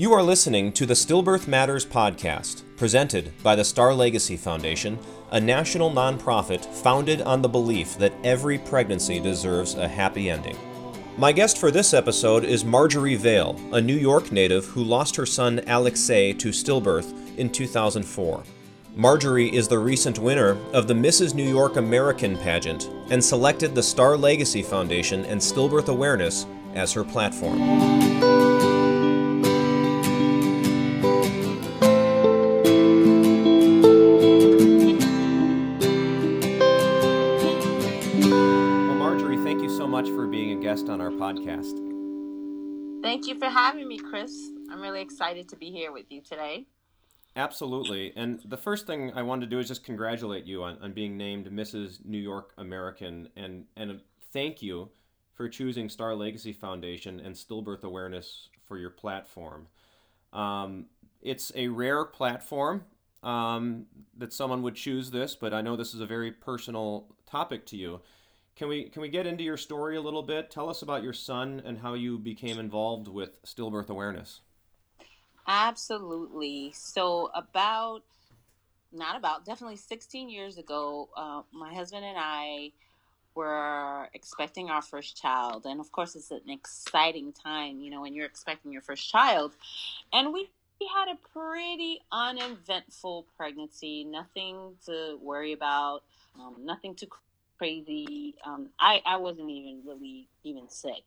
You are listening to the Stillbirth Matters podcast, presented by the Star Legacy Foundation, a national nonprofit founded on the belief that every pregnancy deserves a happy ending. My guest for this episode is Marjorie Vail, a New York native who lost her son Alexei to stillbirth in 2004. Marjorie is the recent winner of the Mrs. New York American pageant and selected the Star Legacy Foundation and Stillbirth Awareness as her platform. Guest on our podcast. Thank you for having me, Chris. I'm really excited to be here with you today. Absolutely. And the first thing I wanted to do is just congratulate you on, on being named Mrs. New York American and, and thank you for choosing Star Legacy Foundation and Stillbirth Awareness for your platform. Um, it's a rare platform um, that someone would choose this, but I know this is a very personal topic to you. Can we can we get into your story a little bit? Tell us about your son and how you became involved with stillbirth awareness. Absolutely. So, about, not about, definitely 16 years ago, uh, my husband and I were expecting our first child. And of course, it's an exciting time, you know, when you're expecting your first child. And we we had a pretty uneventful pregnancy, nothing to worry about, um, nothing too crazy. Um, I, I wasn't even really even sick.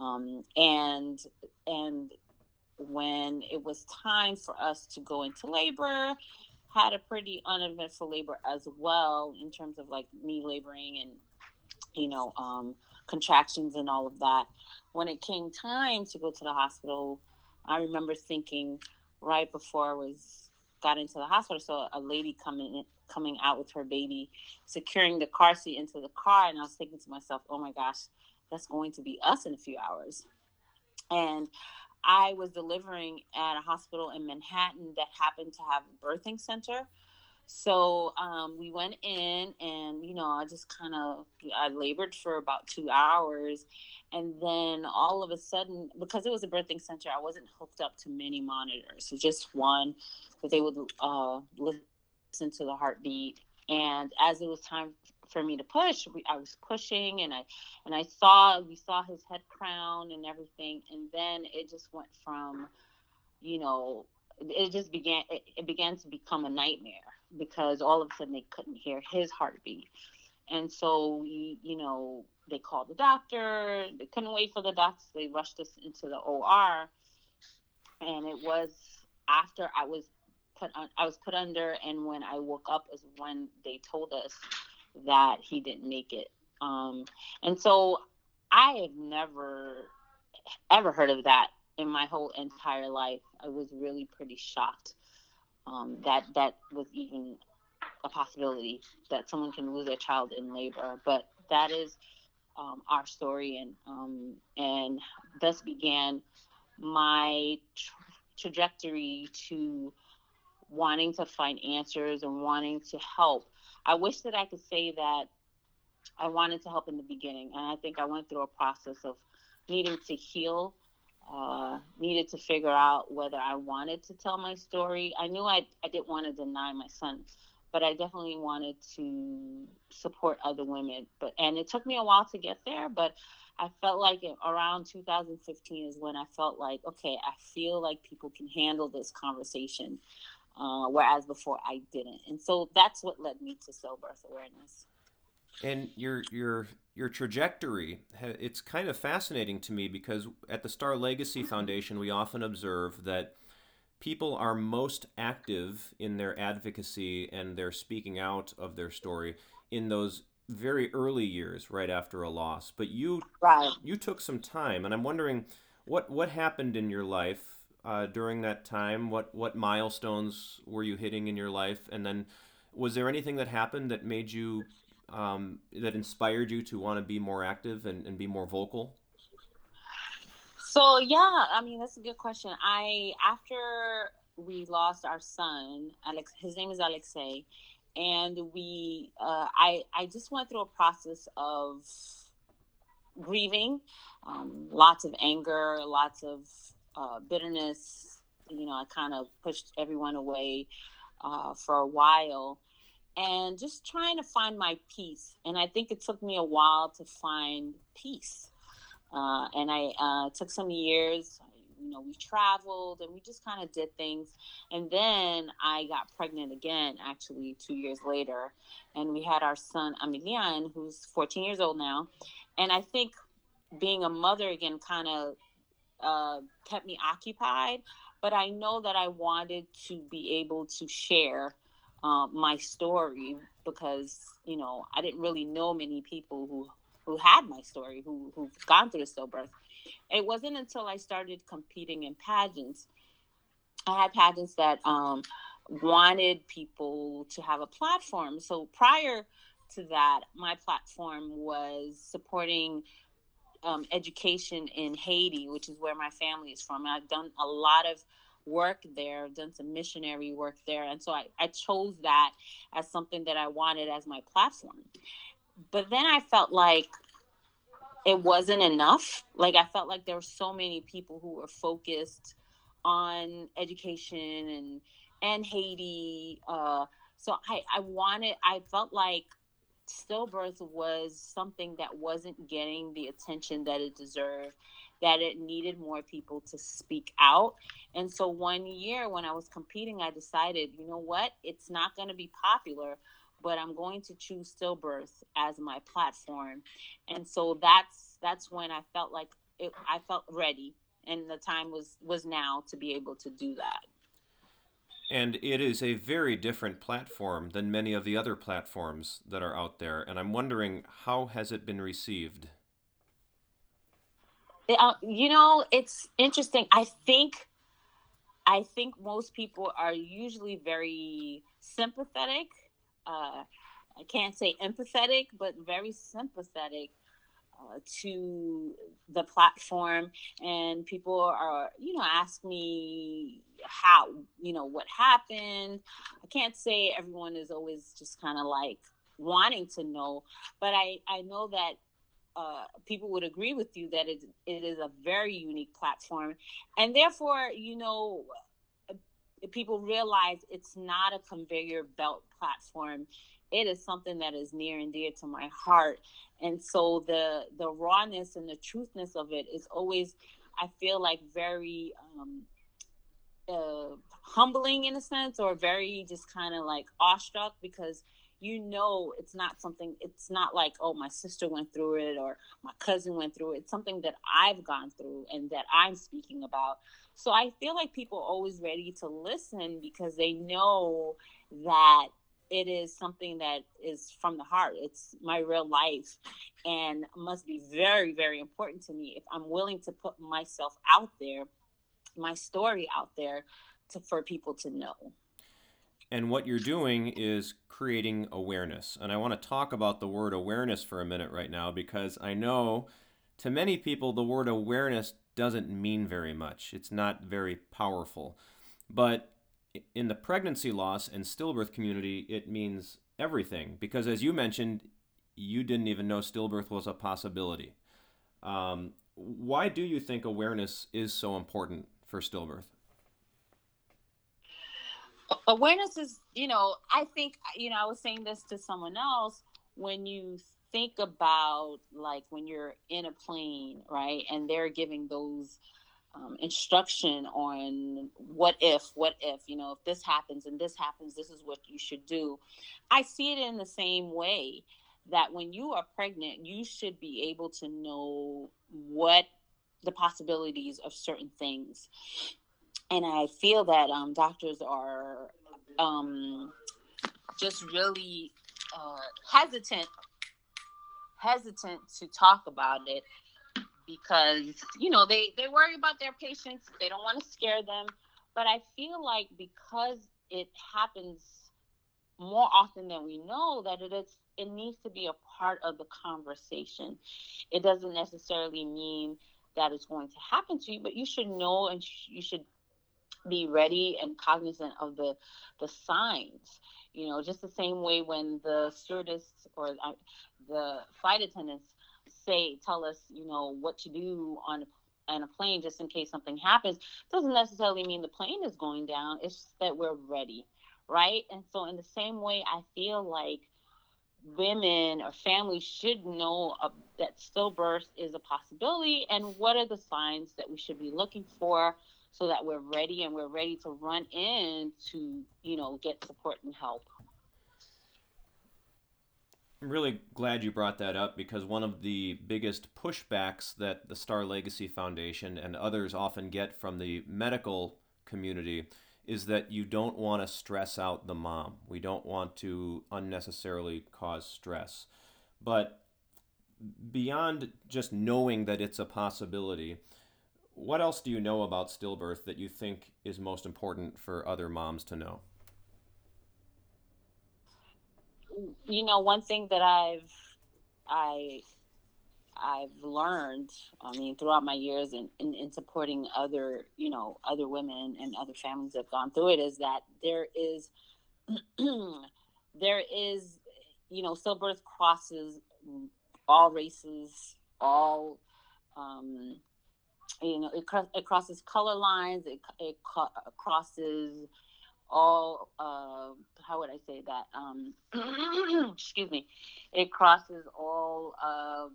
Um, and, and when it was time for us to go into labor, had a pretty uneventful labor as well in terms of like me laboring and, you know, um, contractions and all of that. When it came time to go to the hospital, I remember thinking, right before I was got into the hospital. So a lady coming coming out with her baby, securing the car seat into the car, and I was thinking to myself, "Oh my gosh, that's going to be us in a few hours." And I was delivering at a hospital in Manhattan that happened to have a birthing center. So um, we went in, and you know, I just kind of I labored for about two hours, and then all of a sudden, because it was a birthing center, I wasn't hooked up to many monitors, so just one, but they would uh, listen to the heartbeat. And as it was time for me to push, we, I was pushing, and I and I saw we saw his head crown and everything, and then it just went from, you know, it just began it, it began to become a nightmare because all of a sudden they couldn't hear his heartbeat. And so we, you know, they called the doctor. They couldn't wait for the doctor. So they rushed us into the OR. And it was after I was put on, I was put under, and when I woke up is when they told us that he didn't make it. Um, and so I have never ever heard of that in my whole entire life. I was really pretty shocked um, that that was even a possibility that someone can lose their child in labor. But that is um, our story, and um, and thus began my tra- trajectory to wanting to find answers and wanting to help. I wish that I could say that I wanted to help in the beginning, and I think I went through a process of needing to heal uh, needed to figure out whether I wanted to tell my story. I knew I, I didn't want to deny my son, but I definitely wanted to support other women. But and it took me a while to get there, but I felt like it, around 2015 is when I felt like, okay, I feel like people can handle this conversation, uh, whereas before I didn't. And so that's what led me to stillbirth awareness and your your your trajectory it's kind of fascinating to me because at the star legacy foundation we often observe that people are most active in their advocacy and their speaking out of their story in those very early years right after a loss. But you right. you took some time and i'm wondering what what happened in your life uh, during that time? What what milestones were you hitting in your life? And then was there anything that happened that made you um, that inspired you to want to be more active and, and be more vocal? So yeah, I mean that's a good question. I after we lost our son, Alex, his name is Alexei, and we, uh, I, I just went through a process of grieving, um, lots of anger, lots of uh, bitterness, you know, I kind of pushed everyone away uh, for a while and just trying to find my peace. And I think it took me a while to find peace. Uh, and I uh, took some years. You know, we traveled and we just kind of did things. And then I got pregnant again, actually, two years later. And we had our son, Amelian, who's 14 years old now. And I think being a mother again kind of uh, kept me occupied. But I know that I wanted to be able to share uh, my story because you know I didn't really know many people who who had my story who who've gone through a stillbirth. It wasn't until I started competing in pageants. I had pageants that um, wanted people to have a platform. So prior to that, my platform was supporting um, education in Haiti, which is where my family is from. And I've done a lot of work there, I've done some missionary work there. And so I, I chose that as something that I wanted as my platform. But then I felt like it wasn't enough. Like I felt like there were so many people who were focused on education and and Haiti. Uh, so I, I wanted I felt like stillbirth was something that wasn't getting the attention that it deserved that it needed more people to speak out. And so one year when I was competing, I decided, you know what? It's not going to be popular, but I'm going to choose stillbirth as my platform. And so that's that's when I felt like it, I felt ready and the time was was now to be able to do that. And it is a very different platform than many of the other platforms that are out there. And I'm wondering how has it been received? Uh, you know, it's interesting. I think, I think most people are usually very sympathetic. Uh, I can't say empathetic, but very sympathetic uh, to the platform. And people are, you know, ask me how, you know, what happened. I can't say everyone is always just kind of like wanting to know, but I, I know that uh, people would agree with you that it, it is a very unique platform. And therefore, you know, people realize it's not a conveyor belt platform. It is something that is near and dear to my heart. And so the the rawness and the truthness of it is always, I feel like, very um, uh, humbling in a sense, or very just kind of like awestruck because you know it's not something it's not like oh my sister went through it or my cousin went through it. It's something that i've gone through and that i'm speaking about. So i feel like people are always ready to listen because they know that it is something that is from the heart. It's my real life and must be very very important to me. If i'm willing to put myself out there my story out there to for people to know and what you're doing is creating awareness. And I want to talk about the word awareness for a minute right now because I know to many people the word awareness doesn't mean very much. It's not very powerful. But in the pregnancy loss and stillbirth community, it means everything because, as you mentioned, you didn't even know stillbirth was a possibility. Um, why do you think awareness is so important for stillbirth? Awareness is you know i think you know i was saying this to someone else when you think about like when you're in a plane right and they're giving those um, instruction on what if what if you know if this happens and this happens this is what you should do. I see it in the same way that when you are pregnant you should be able to know what the possibilities of certain things and I feel that um, doctors are um, just really uh, hesitant hesitant to talk about it because you know they they worry about their patients. They don't want to scare them. But i feel like because it happens more often than we know that it is it needs to be a part of the conversation. It doesn't necessarily mean that it's going to happen to you but you should know and you should be ready and cognizant of the the signs you know just the same way when the stewardess or uh, the flight attendants say tell us you know what to do on and a plane just in case something happens doesn't necessarily mean the plane is going down. It's that we're ready, right? And so, in the same way, I feel like women or families should know uh, that stillbirth is a possibility and what are the signs that we should be looking for so that we're ready and we're ready to run in to you know get support and help I'm really glad you brought that up because one of the biggest pushbacks that the Star Legacy Foundation and others often get from the medical community is that you don't want to stress out the mom. We don't want to unnecessarily cause stress. But beyond just knowing that it's a possibility, what else do you know about stillbirth that you think is most important for other moms to know? you know, one thing that I've I I've learned, I mean, throughout my years in, in, in, supporting other, you know, other women and other families that have gone through it is that there is, there is, you know, stillbirth crosses all races, all, um, you know, it, it crosses color lines, it, it crosses all uh, how would I say that? Um, excuse me. It crosses all uh,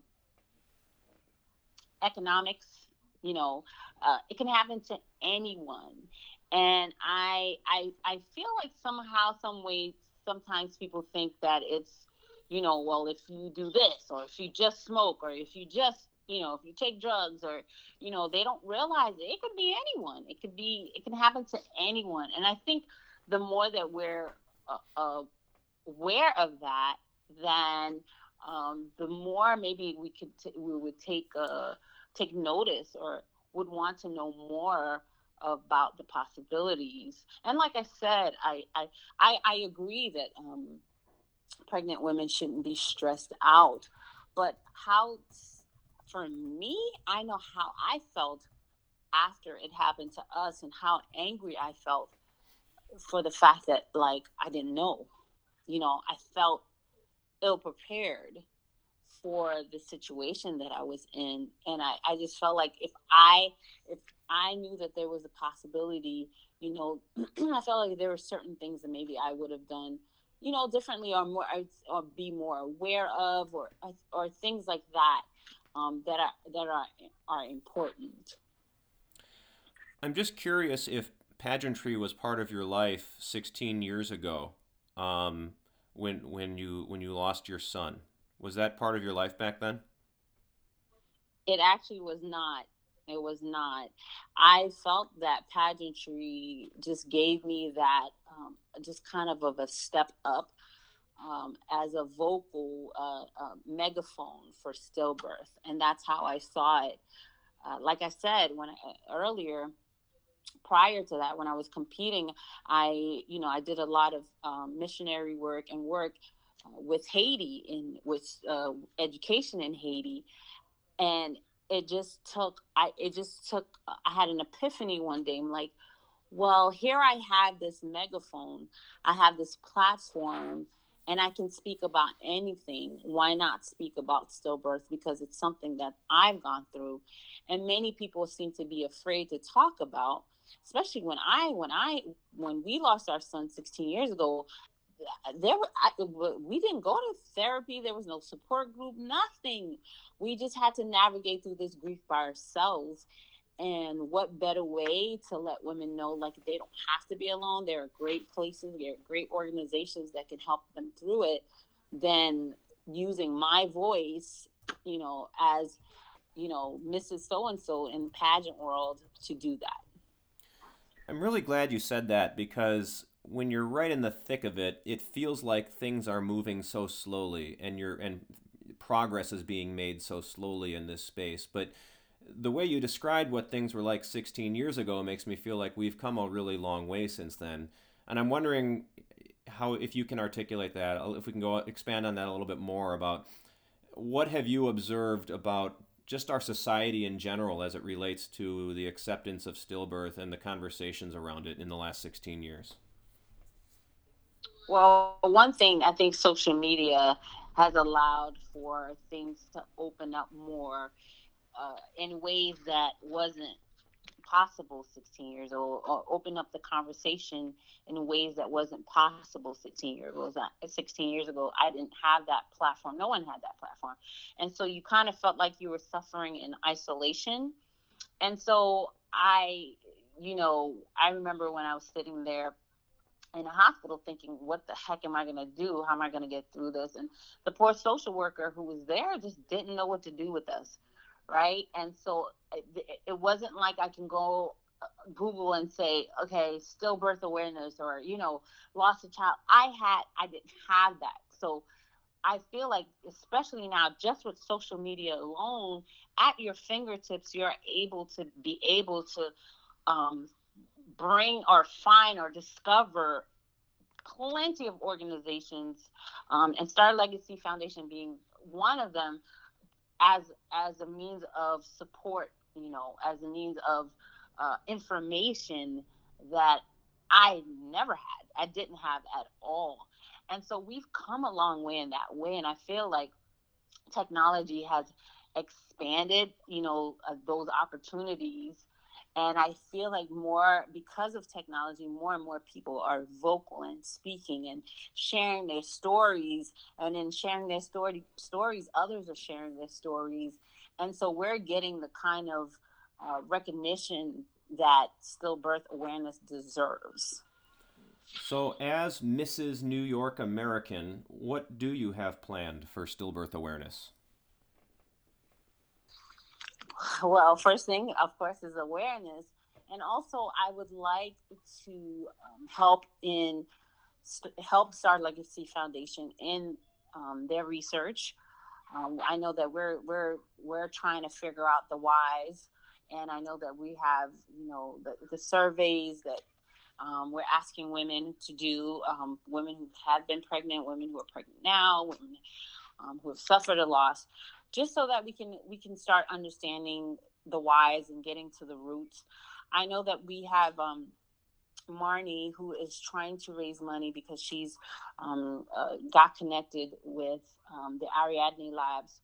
economics. You know, uh, it can happen to anyone, and I I I feel like somehow, some way, sometimes people think that it's you know, well, if you do this, or if you just smoke, or if you just you know, if you take drugs or, you know, they don't realize it. It could be anyone. It could be, it can happen to anyone. And I think the more that we're uh, uh, aware of that, then um, the more maybe we could t- we would take uh, take notice or would want to know more about the possibilities. And like I said, I I I, I agree that um, pregnant women shouldn't be stressed out, but how for me, I know how I felt after it happened to us and how angry I felt for the fact that like I didn't know. You know, I felt ill prepared for the situation that I was in. And I, I just felt like if I if I knew that there was a possibility, you know, I felt like there were certain things that maybe I would have done, you know, differently or more or be more aware of or or things like that um, that are that are are important. I'm just curious if pageantry was part of your life 16 years ago um, when when you when you lost your son. Was that part of your life back then? It actually was not. It was not. I felt that pageantry just gave me that um, just kind of of a step up um, as a vocal uh, uh, megaphone for stillbirth, and that's how I saw it. Uh, like I said when I, earlier, prior to that when i was competing i you know i did a lot of um, missionary work and work uh, with haiti in with uh, education in haiti. And it just took i it just took i had an epiphany one day. I'm like well here i have this megaphone. I have this platform and I can speak about anything. Why not speak about stillbirth? Because it's something that I've gone through, and many people seem to be afraid to talk about especially when I when I when we lost our son 16 years ago there I, we didn't go to therapy there was no support group nothing we just had to navigate through this grief by ourselves and what better way to let women know like they don't have to be alone there are great places there are great organizations that can help them through it than using my voice you know as you know mrs so and so in the pageant world to do that I'm really glad you said that because when you're right in the thick of it, it feels like things are moving so slowly and you're and progress is being made so slowly in this space. But the way you described what things were like 16 years ago makes me feel like we've come a really long way since then. And I'm wondering how if you can articulate that, if we can go expand on that a little bit more about what have you observed about just our society in general as it relates to the acceptance of stillbirth and the conversations around it in the last 16 years? Well, one thing I think social media has allowed for things to open up more uh, in ways that wasn't possible 16 years old or open up the conversation in ways that wasn't possible 16 years ago. 16 years ago i didn't have that platform. No one had that platform. And so you kind of felt like you were suffering in isolation. And so i you know i remember when i was sitting there in a hospital thinking what the heck am i going to do? How am i going to get through this? And the poor social worker who was there just didn't know what to do with us right? And so it, it wasn't like I can go uh, Google and say, okay, stillbirth awareness or, you know, lost a child. I had, I didn't have that. So I feel like, especially now, just with social media alone, at your fingertips, you're able to be able to um, bring or find or discover plenty of organizations, um, and Star Legacy Foundation being one of them, as as a means of support, you know, as a means of uh, information that I never had, I didn't have at all. And so we've come a long way in that way. And I feel like technology has expanded, you know, uh, those opportunities and I feel like more because of technology, more and more people are vocal and speaking and sharing their stories. And in sharing their story stories, others are sharing their stories. And so we're getting the kind of uh, recognition that stillbirth awareness deserves. So, as Mrs. New York American, what do you have planned for stillbirth awareness? well, first thing, of course, is awareness. And also, I would like to um, help in st- help Star Legacy Foundation in um, their research. Um, I know that we're we're we're trying to figure out the whys, and I know that we have you know the, the surveys that um, we're asking women to do, um, women who have been pregnant, women who are pregnant now, women um, who have suffered a loss just so that we can we can start understanding the whys and getting to the roots. I know that we have um, Marnie who is trying to raise money because she's um, uh, got connected with um, the Ariadne Labs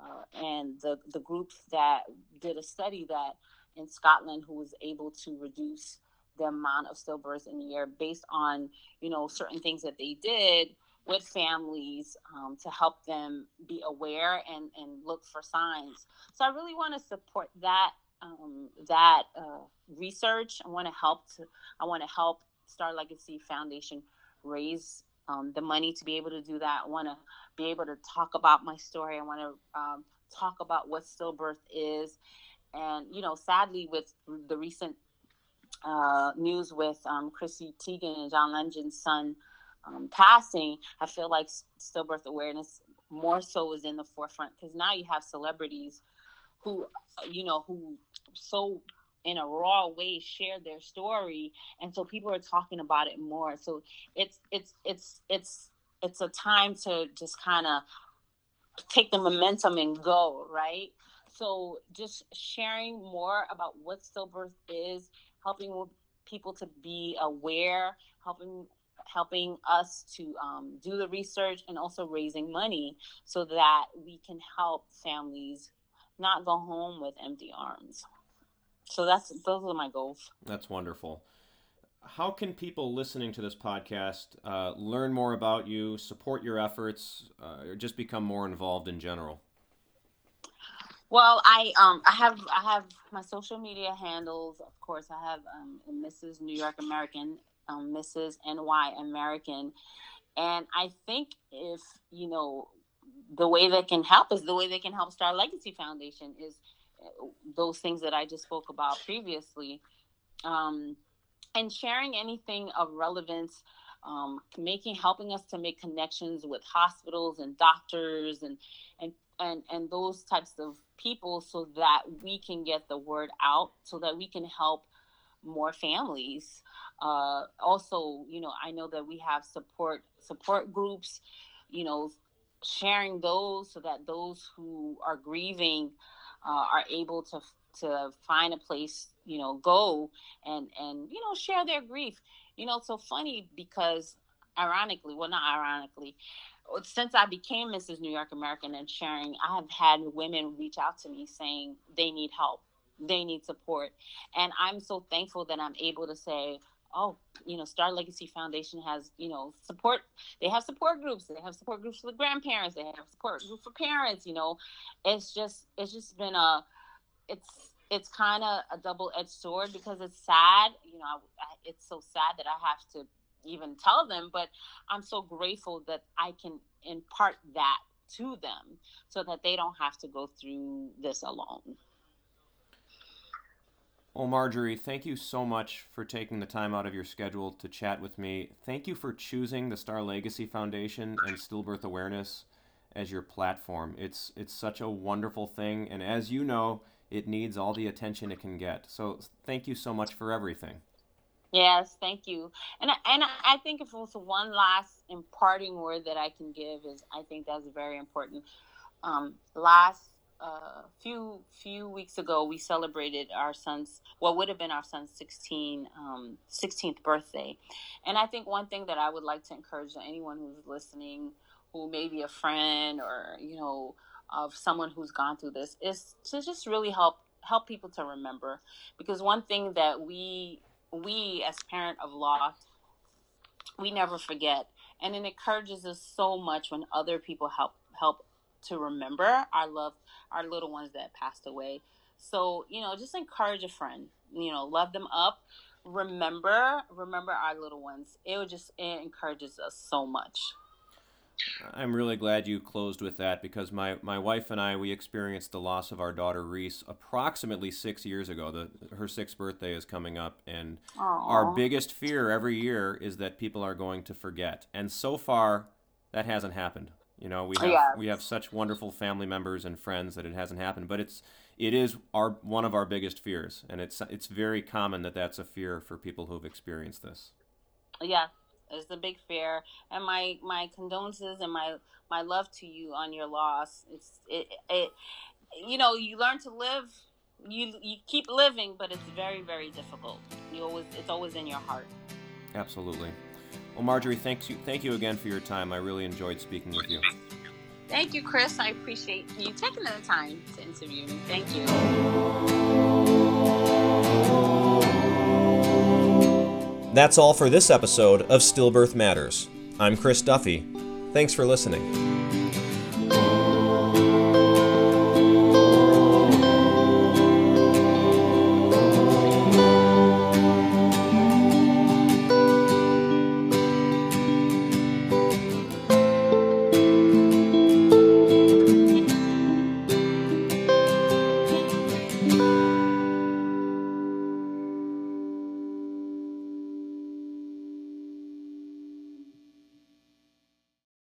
uh, and the the group that did a study that in Scotland who was able to reduce the amount of stillbirths in a year based on you know certain things that they did with families um, to help them be aware and, and look for signs. So I really want to support that um, that uh, research. I want to help to I want to help Star Legacy Foundation raise um, the money to be able to do that. I want to be able to talk about my story. I want to um, talk about what stillbirth is, and you know, sadly, with the recent uh, news with um, Chrissy Teigen and John Legend's son um, passing, I feel like stillbirth awareness more so is in the forefront because now you have celebrities who, you know, who so in a raw way share their story, and so people are talking about it more. So it's it's it's it's it's a time to just kind of take the momentum and go right. So just sharing more about what stillbirth is, helping people to be aware, helping helping us to um, do the research and also raising money so that we can help families not go home with empty arms. So that's those are my goals. That's wonderful. How can people listening to this podcast uh, learn more about you, support your efforts, uh, or just become more involved in general? Well, I um I have I have my social media handles. Of course, I have um, Mrs. New York American um, Mrs. NY American. And I think if, you know, the way they can help is the way they can help Star Legacy Foundation is uh, those things that I just spoke about previously. Um, and sharing anything of relevance, um, making helping us to make connections with hospitals and doctors and and and and those types of people so that we can get the word out so that we can help more families uh, also you know i know that we have support support groups you know sharing those so that those who are grieving uh, are able to to find a place you know go and and you know share their grief you know it's so funny because ironically well not ironically since I became Mrs. New York American and sharing, I have had women reach out to me saying they need help, they need support. And I'm so thankful that I'm able to say, oh, you know, Star Legacy Foundation has, you know, support. They have support groups. They have support groups for the grandparents. They have support groups for parents. You know, it's just, it's just been a, it's, it's kind of a double-edged sword because it's sad. You know, I, I, it's so sad that I have to even tell them, but I'm so grateful that I can impart that to them so that they don't have to go through this alone. Well, Marjorie, thank you so much for taking the time out of your schedule to chat with me. Thank you for choosing the Star Legacy Foundation and Stillbirth Awareness as your platform. It's it's such a wonderful thing, and as you know, it needs all the attention it can get. So, thank you so much for everything. Yes, thank you. And and I think if also one last imparting word that I can give is I think that's very important. Um, last uh, few few weeks ago, we celebrated our son's what would have been our son's 16 um, 16th birthday, and I think one thing that I would like to encourage anyone who's listening, who may be a friend or you know of someone who's gone through this, is to just really help help people to remember, because one thing that we we as parent of loss we never forget. And it encourages us so much when other people help help to remember our love our little ones that passed away so you know just encourage a friend you know love them up remember remember our little ones it would just it encourages us so much I'm really glad you closed with that because my, my wife and I we experienced the loss of our daughter Reese approximately six years ago. The her sixth birthday is coming up, and Aww. our biggest fear every year is that people are going to forget. And so far, that hasn't happened. You know, we have yes. we have such wonderful family members and friends that it hasn't happened. But it's it is our one of our biggest fears, and it's it's very common that that's a fear for people who've experienced this. Yeah, it's a big fear, and my my condolences and my my love to you on your loss. It's it it you know you learn to live. You you keep living, but it's very very difficult. You always it's always in your heart. Absolutely. Well, Marjorie, thanks you thank you again for your time. I really enjoyed speaking with you. Thank you, Chris. I appreciate you taking the time to interview me. Thank you. That's all for this episode of Stillbirth Matters. I'm Chris Duffy. Thanks for listening.